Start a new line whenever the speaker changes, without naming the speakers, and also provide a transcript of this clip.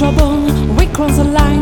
trouble, we cross the line.